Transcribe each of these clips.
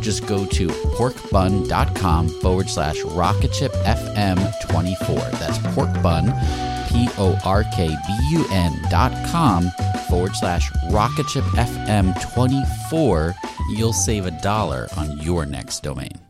just go to porkbun.com forward slash rocketshipfm24. That's porkbun, P O R K B U N dot com forward slash rocketshipfm24. You'll save a dollar on your next domain.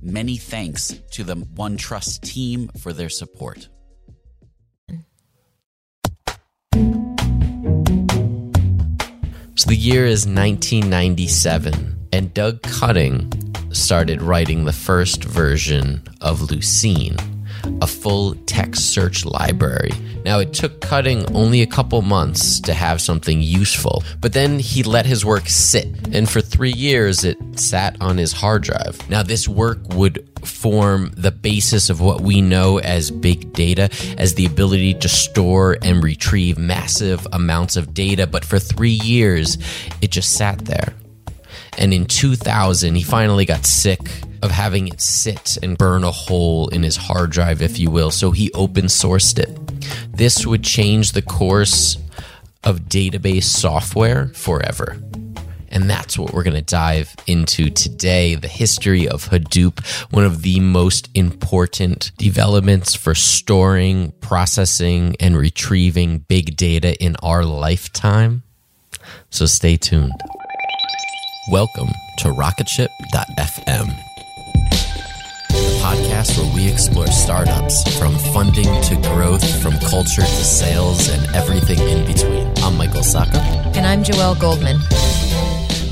Many thanks to the OneTrust team for their support. So the year is 1997, and Doug Cutting started writing the first version of Lucene a full text search library. Now, it took Cutting only a couple months to have something useful, but then he let his work sit, and for three years it sat on his hard drive. Now, this work would form the basis of what we know as big data, as the ability to store and retrieve massive amounts of data, but for three years it just sat there. And in 2000, he finally got sick of having it sit and burn a hole in his hard drive, if you will. So he open sourced it. This would change the course of database software forever. And that's what we're going to dive into today the history of Hadoop, one of the most important developments for storing, processing, and retrieving big data in our lifetime. So stay tuned. Welcome to Rocketship.fm, the podcast where we explore startups from funding to growth, from culture to sales, and everything in between. I'm Michael Sacca. And I'm Joel Goldman.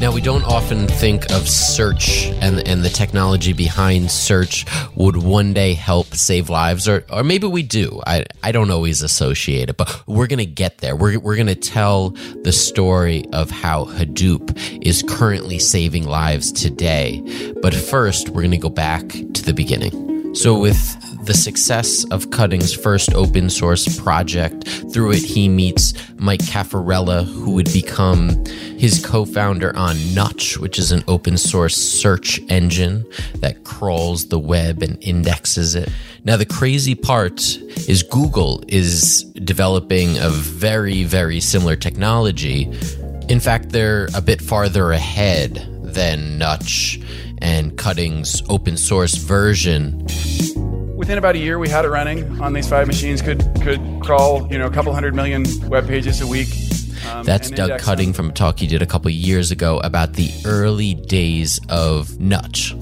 Now, we don't often think of search and, and the technology behind search would one day help save lives, or, or maybe we do. I, I don't always associate it, but we're going to get there. We're, we're going to tell the story of how Hadoop is currently saving lives today. But first, we're going to go back to the beginning. So, with the success of Cutting's first open source project. Through it, he meets Mike Caffarella, who would become his co founder on Nutch, which is an open source search engine that crawls the web and indexes it. Now, the crazy part is Google is developing a very, very similar technology. In fact, they're a bit farther ahead than Nutch and Cutting's open source version within about a year we had it running on these five machines could could crawl you know a couple hundred million web pages a week. Um, that's doug cutting from a talk he did a couple years ago about the early days of nutch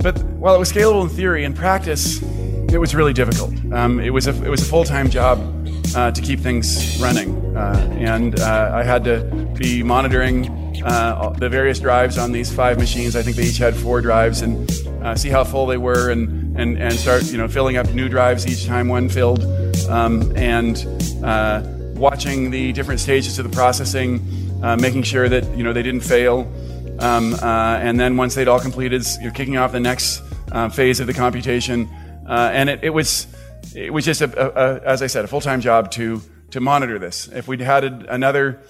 but while it was scalable in theory in practice it was really difficult. Um, it was a it was a full-time job uh, to keep things running. Uh, and uh, i had to be monitoring uh, the various drives on these five machines. I think they each had four drives and uh, see how full they were and and, and start you know filling up new drives each time one filled, um, and uh, watching the different stages of the processing, uh, making sure that you know they didn't fail, um, uh, and then once they'd all completed, you're kicking off the next uh, phase of the computation, uh, and it, it, was it was just a, a, a as I said a full time job to to monitor this. If we'd had another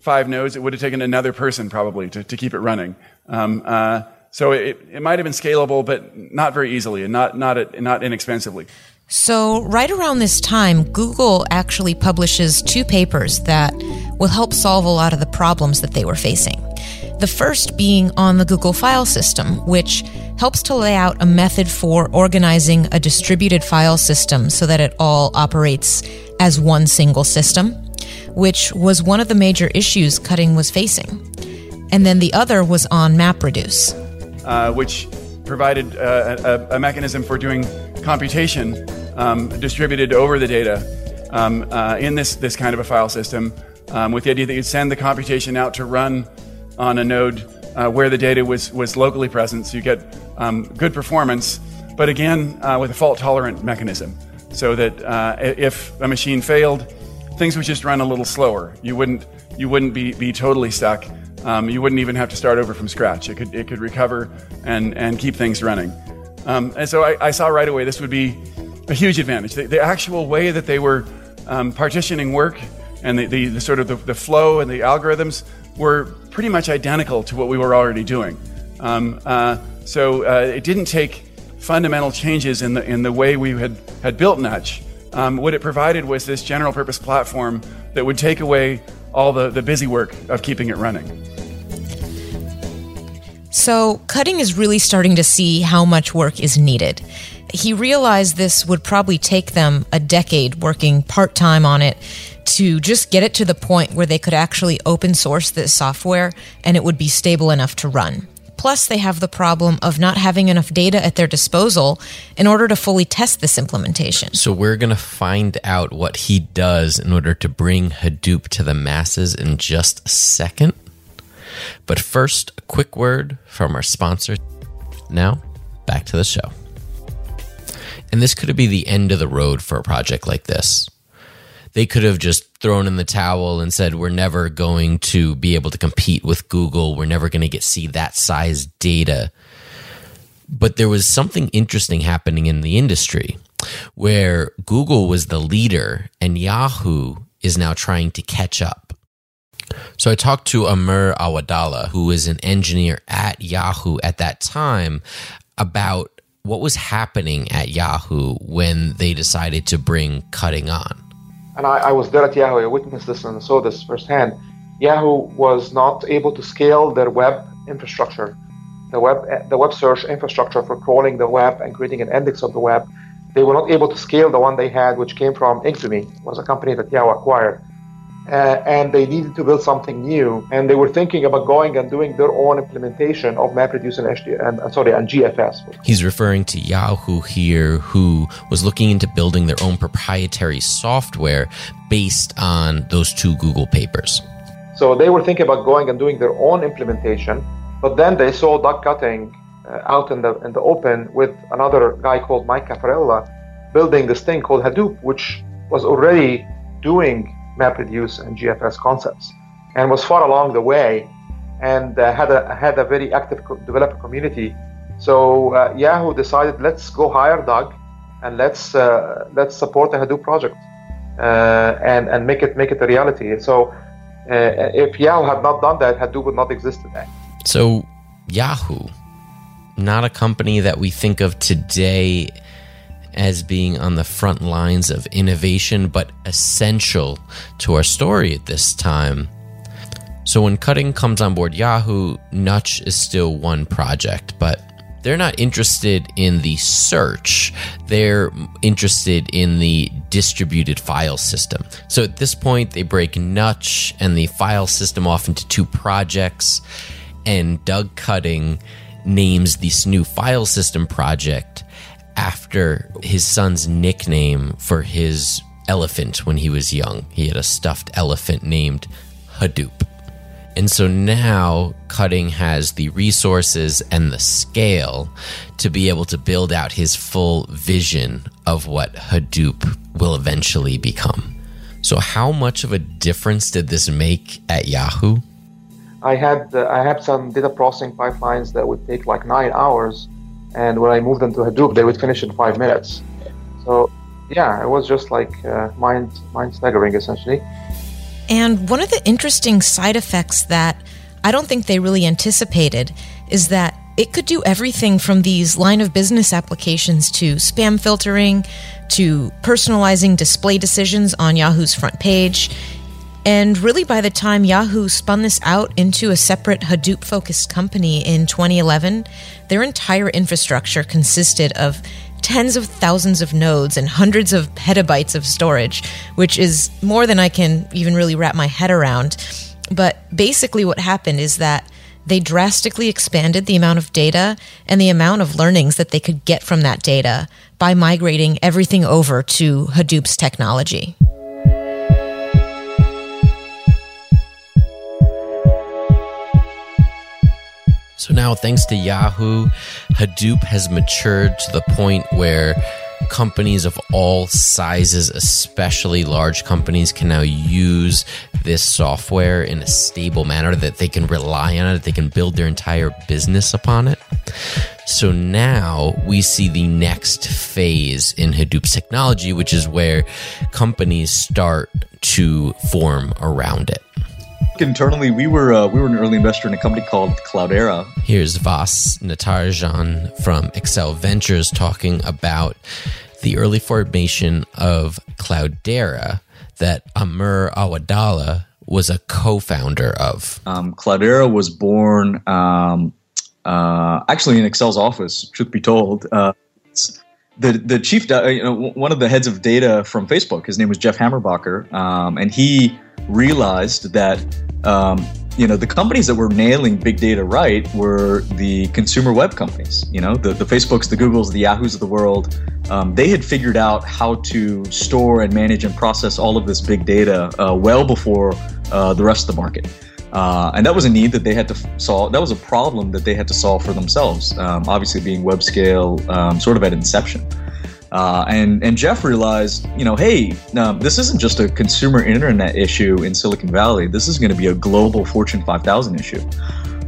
five nodes, it would have taken another person probably to, to keep it running. Um, uh, so it, it might have been scalable, but not very easily and not, not, not inexpensively. So, right around this time, Google actually publishes two papers that will help solve a lot of the problems that they were facing. The first being on the Google file system, which helps to lay out a method for organizing a distributed file system so that it all operates as one single system, which was one of the major issues Cutting was facing. And then the other was on MapReduce. Uh, which provided uh, a, a, mechanism for doing computation um, distributed over the data um, uh, in this, this kind of a file system um, with the idea that you'd send the computation out to run on a node uh, where the data was, was locally present so you get um, good performance, but again, uh, with a fault tolerant mechanism so that if a machine failed, things would just run a little slower. You wouldn't, you wouldn't be, be totally stuck. Um, you wouldn't even have to start over from scratch. It could, it could recover and, and keep things running. Um, and so I, I, saw right away this would be a huge advantage. The, the actual way that they were um, partitioning work and the, the, the sort of the, the, flow and the algorithms were pretty much identical to what we were already doing. Um, uh, so uh, it didn't take fundamental changes in the, in the way we had, had built Nutch. Um, what it provided was this general purpose platform that would take away all the, the busy work of keeping it running. So, Cutting is really starting to see how much work is needed. He realized this would probably take them a decade working part time on it to just get it to the point where they could actually open source this software and it would be stable enough to run. Plus, they have the problem of not having enough data at their disposal in order to fully test this implementation. So, we're going to find out what he does in order to bring Hadoop to the masses in just a second. But first, a quick word from our sponsor. Now, back to the show. And this could be the end of the road for a project like this. They could have just thrown in the towel and said, We're never going to be able to compete with Google. We're never going to get see that size data. But there was something interesting happening in the industry where Google was the leader and Yahoo is now trying to catch up. So I talked to Amir Awadallah, who was an engineer at Yahoo at that time, about what was happening at Yahoo when they decided to bring cutting on. And I, I was there at Yahoo. I witnessed this and saw this firsthand. Yahoo was not able to scale their web infrastructure, the web the web search infrastructure for crawling the web and creating an index of the web. They were not able to scale the one they had, which came from Inktomi, was a company that Yahoo acquired uh, and they needed to build something new. And they were thinking about going and doing their own implementation of MapReduce and HD and uh, sorry and GFS. He's referring to Yahoo here, who was looking into building their own proprietary software based on those two Google papers. So they were thinking about going and doing their own implementation, but then they saw Doug Cutting uh, out in the in the open with another guy called Mike Caffarella building this thing called Hadoop, which was already doing MapReduce and GFS concepts, and was far along the way, and uh, had a had a very active co- developer community. So uh, Yahoo decided, let's go hire Doug, and let's uh, let's support the Hadoop project. uh, and and make it make it a reality. So uh, if Yahoo had not done that, Hadoop would not exist today. So Yahoo, not a company that we think of today as being on the front lines of innovation, but essential to our story at this time. So when Cutting comes on board Yahoo, Nutch is still one project, but they're not interested in the search. They're interested in the distributed file system. So at this point, they break Nutch and the file system off into two projects, and Doug Cutting names this new file system project after his son's nickname for his elephant when he was young. He had a stuffed elephant named Hadoop. And so now Cutting has the resources and the scale to be able to build out his full vision of what Hadoop will eventually become. So, how much of a difference did this make at Yahoo? I had uh, I had some data processing pipelines that would take like nine hours, and when I moved them to Hadoop, they would finish in five minutes. So, yeah, it was just like uh, mind mind staggering essentially. And one of the interesting side effects that I don't think they really anticipated is that it could do everything from these line of business applications to spam filtering to personalizing display decisions on Yahoo's front page. And really, by the time Yahoo spun this out into a separate Hadoop focused company in 2011, their entire infrastructure consisted of tens of thousands of nodes and hundreds of petabytes of storage, which is more than I can even really wrap my head around. But basically, what happened is that they drastically expanded the amount of data and the amount of learnings that they could get from that data by migrating everything over to Hadoop's technology. So now, thanks to Yahoo, Hadoop has matured to the point where companies of all sizes, especially large companies, can now use this software in a stable manner that they can rely on it, they can build their entire business upon it. So now we see the next phase in Hadoop's technology, which is where companies start to form around it internally, we were uh, we were an early investor in a company called Cloudera. Here's Vas Natarajan from Accel Ventures talking about the early formation of Cloudera that Amr Awadallah was a co-founder of. Um, Cloudera was born um, uh, actually in Accel's office. Truth be told. Uh, the the chief, you know, one of the heads of data from Facebook. His name was Jeff Hammerbacher, um, and he realized that um, you know the companies that were nailing big data right were the consumer web companies you know the, the facebooks the googles the yahoos of the world. Um, they had figured out how to store and manage and process all of this big data uh, well before uh, the rest of the market. Uh, and that was a need that they had to solve that was a problem that they had to solve for themselves um, obviously being web scale um, sort of at inception uh, and and Jeff realized, you know, hey, um, this isn't just a consumer internet issue in Silicon Valley. This is going to be a global Fortune 5000 issue.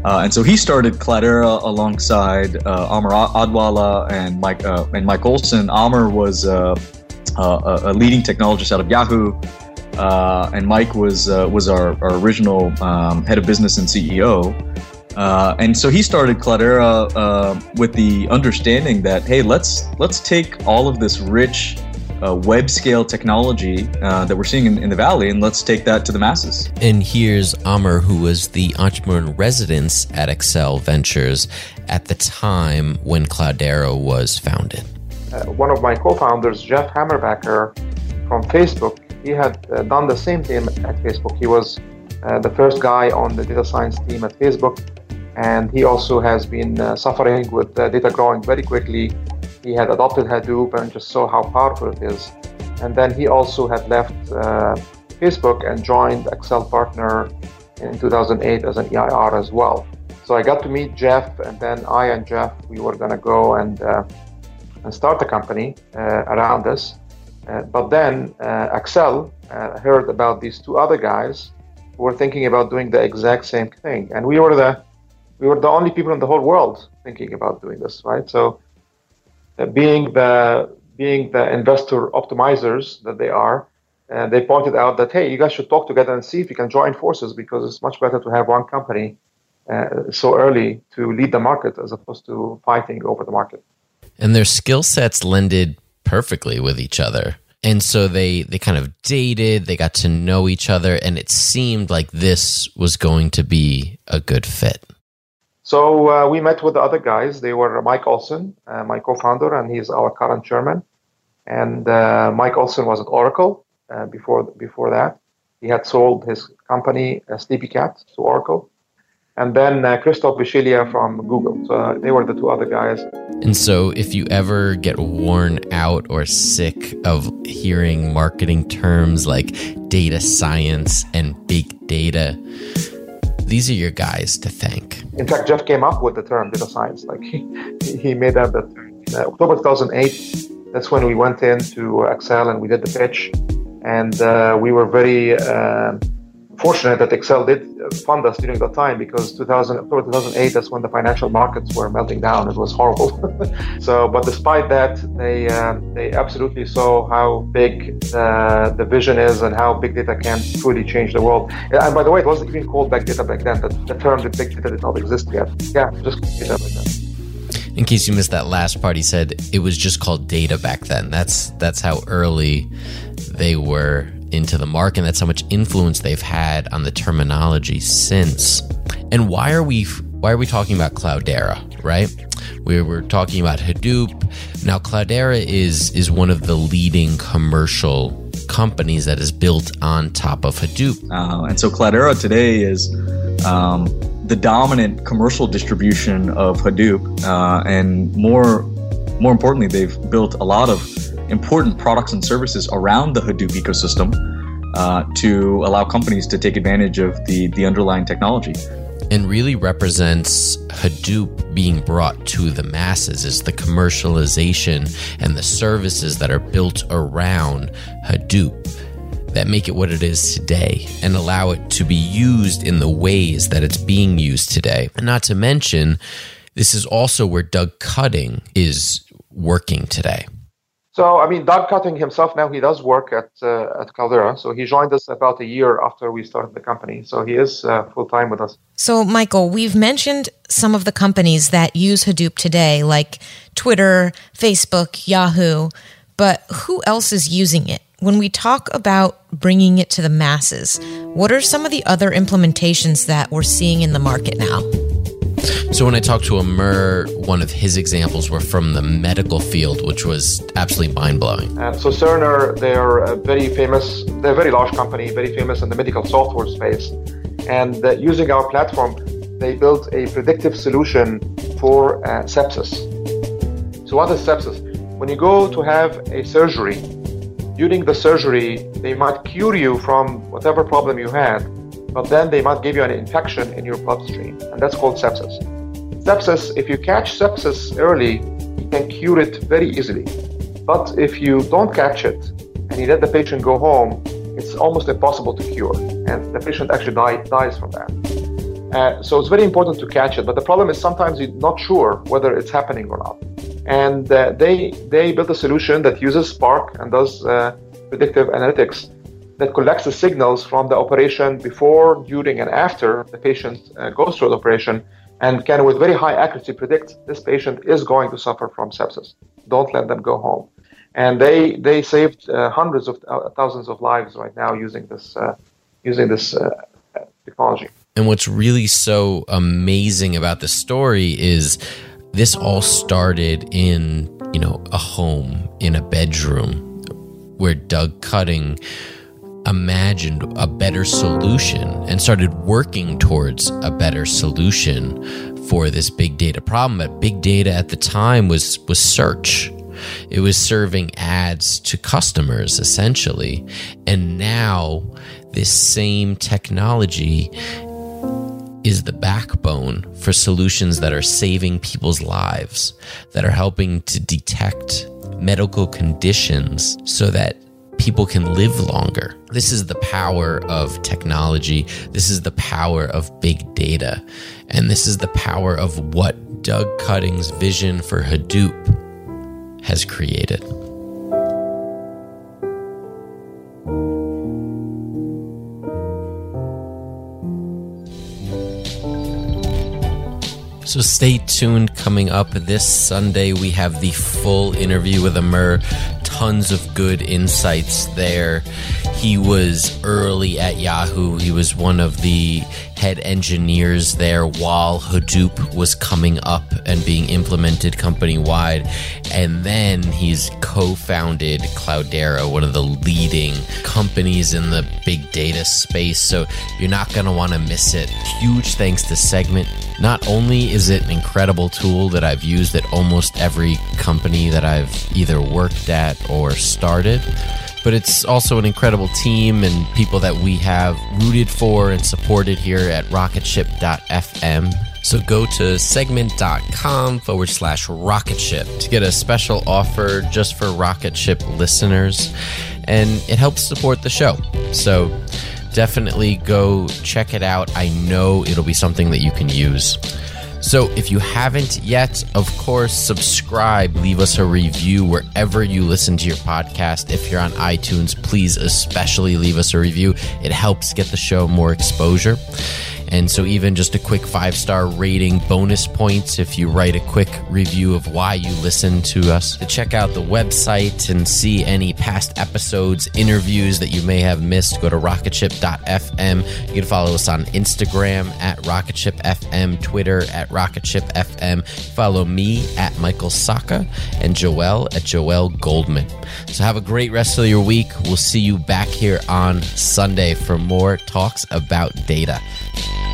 Uh, and so he started Cloudera alongside uh, Amr Awadallah and Mike uh, and Mike Olson. Amr was uh, uh, a leading technologist out of Yahoo, and Mike was was our, our original um, head of business and CEO. Uh, and so he started Cloudera uh, with the understanding that hey, let's let's take all of this rich uh, web scale technology uh, that we're seeing in, in, the valley and let's take that to the masses. And here's Amr, who was the entrepreneur in residence at Accel Ventures at the time when Cloudera was founded. Uh, one of my co-founders, Jeff Hammerbacher from Facebook, he had uh, done the same thing at Facebook. He was the first guy on the data science team at Facebook and he also has been uh, suffering with uh, data growing very quickly. He had adopted Hadoop and just saw how powerful it is. And then he also had left uh, Facebook and joined Accel Partner in 2008 as an EIR as well. So I got to meet Jeff, and then I and Jeff we were gonna go and uh, and start a company uh, around this. Uh, but then Accel heard about these two other guys who were thinking about doing the exact same thing, and we were the we were the only people in the whole world thinking about doing this, right? So, uh, being the being the investor optimizers that they are, and they pointed out that hey, you guys should talk together and see if you can join forces because it's much better to have one company uh, so early to lead the market as opposed to fighting over the market. And their skill sets lended perfectly with each other. And so they they kind of dated, they got to know each other, and it seemed like this was going to be a good fit. So uh, we met with the other guys. They were Mike Olson, uh, my co-founder, and he's our current chairman. And uh, Mike Olson was at Oracle uh, before before that. He had sold his company uh, Sleepycat to Oracle, and then uh, Christophe Bisciglia from Google. So they were the two other guys. And so, if you ever get worn out or sick of hearing marketing terms like data science and big data, these are your guys to thank. In fact, Jeff came up with the term data science. Like he, he made up that October 2008, that's when we went into Accel and we did the pitch. And uh, we were very uh, fortunate that Accel did fund us during that time because 2000, October 2008, that's when the financial markets were melting down. It was horrible. so, but despite that, they uh, they absolutely saw how big the, the vision is and how big data can truly change the world. And by the way, it wasn't even called big data back then. The, the term big data did not exist yet. Yeah, just data back then. In case you missed that last part, he said it was just called data back then. That's that's how early they were into the market. And that's how much influence they've had on the terminology since. And why are we why are we talking about Cloudera, right? We were talking about Hadoop. Now Cloudera is is one of the leading commercial companies that is built on top of Hadoop. Uh, and so Cloudera today is um, the dominant commercial distribution of Hadoop, uh, and more more importantly, they've built a lot of important products and services around the Hadoop ecosystem uh, to allow companies to take advantage of the, the underlying technology. And really represents Hadoop being brought to the masses is the commercialization and the services that are built around Hadoop that make it what it is today and allow it to be used in the ways that it's being used today. And not to mention, this is also where Doug Cutting is working today. So, I mean, Doug Cutting himself now he does work at uh, at Cloudera. So he joined us about a year after we started the company. So he is uh, full time with us. So, Michael, we've mentioned some of the companies that use Hadoop today, like Twitter, Facebook, Yahoo. But who else is using it? When we talk about bringing it to the masses, what are some of the other implementations that we're seeing in the market now? So when I talked to Amr, one of his examples were from the medical field, which was absolutely mind blowing. Uh, so Cerner, they're a very famous, they're a very large company, very famous in the medical software space, and uh, using our platform, they built a predictive solution for uh, sepsis. So what is sepsis? When you go to have a surgery, during the surgery, they might cure you from whatever problem you had, but then they might give you an infection in your bloodstream, and that's called sepsis. Sepsis, if you catch sepsis early, you can cure it very easily. But if you don't catch it and you let the patient go home, it's almost impossible to cure, and the patient actually die, dies from that. Uh, so it's very important to catch it, but the problem is sometimes you're not sure whether it's happening or not. And uh, they they built a solution that uses Spark and does uh, predictive analytics that collects the signals from the operation before, during, and after the patient uh, goes through the operation and can, with very high accuracy, predict this patient is going to suffer from sepsis. Don't let them go home. And they they saved uh, hundreds of uh, thousands of lives right now using this uh, using this uh, technology. And what's really so amazing about the story is this all started in you know a home in a bedroom where Doug Cutting imagined a better solution and started working towards a better solution for this big data problem. But big data at the time was was search. It was serving ads to customers essentially. And now this same technology is the backbone for solutions that are saving people's lives, that are helping to detect medical conditions so that people can live longer. This is the power of technology. This is the power of big data. And this is the power of what Doug Cutting's vision for Hadoop has created. So stay tuned. Coming up this Sunday, we have the full interview with Amir. Tons of good insights there. He was early at Yahoo. He was one of the head engineers there while Hadoop was coming up and being implemented company wide. And then he's co founded Cloudera, one of the leading companies in the big data space. So you're not going to want to miss it. Huge thanks to Segment. Not only is it an incredible tool that I've used at almost every company that I've either worked at or started but it's also an incredible team and people that we have rooted for and supported here at rocketship.fm. So go to segment.com forward slash rocketship to get a special offer just for Rocketship listeners, and it helps support the show. So definitely go check it out. I know it'll be something that you can use. So if you haven't yet, of course, subscribe, leave us a review wherever you listen to your podcast. If you're on iTunes, please especially leave us a review. It helps get the show more exposure. And so, even just a quick five star rating, bonus points if you write a quick review of why you listen to us. To check out the website and see any past episodes, interviews that you may have missed, go to rocketship.fm. You can follow us on Instagram at rocketshipfm, Twitter at rocketshipfm. Follow me at Michael Sacca and Joel at Joel Goldman. So, have a great rest of your week. We'll see you back here on Sunday for more talks about data. Yeah.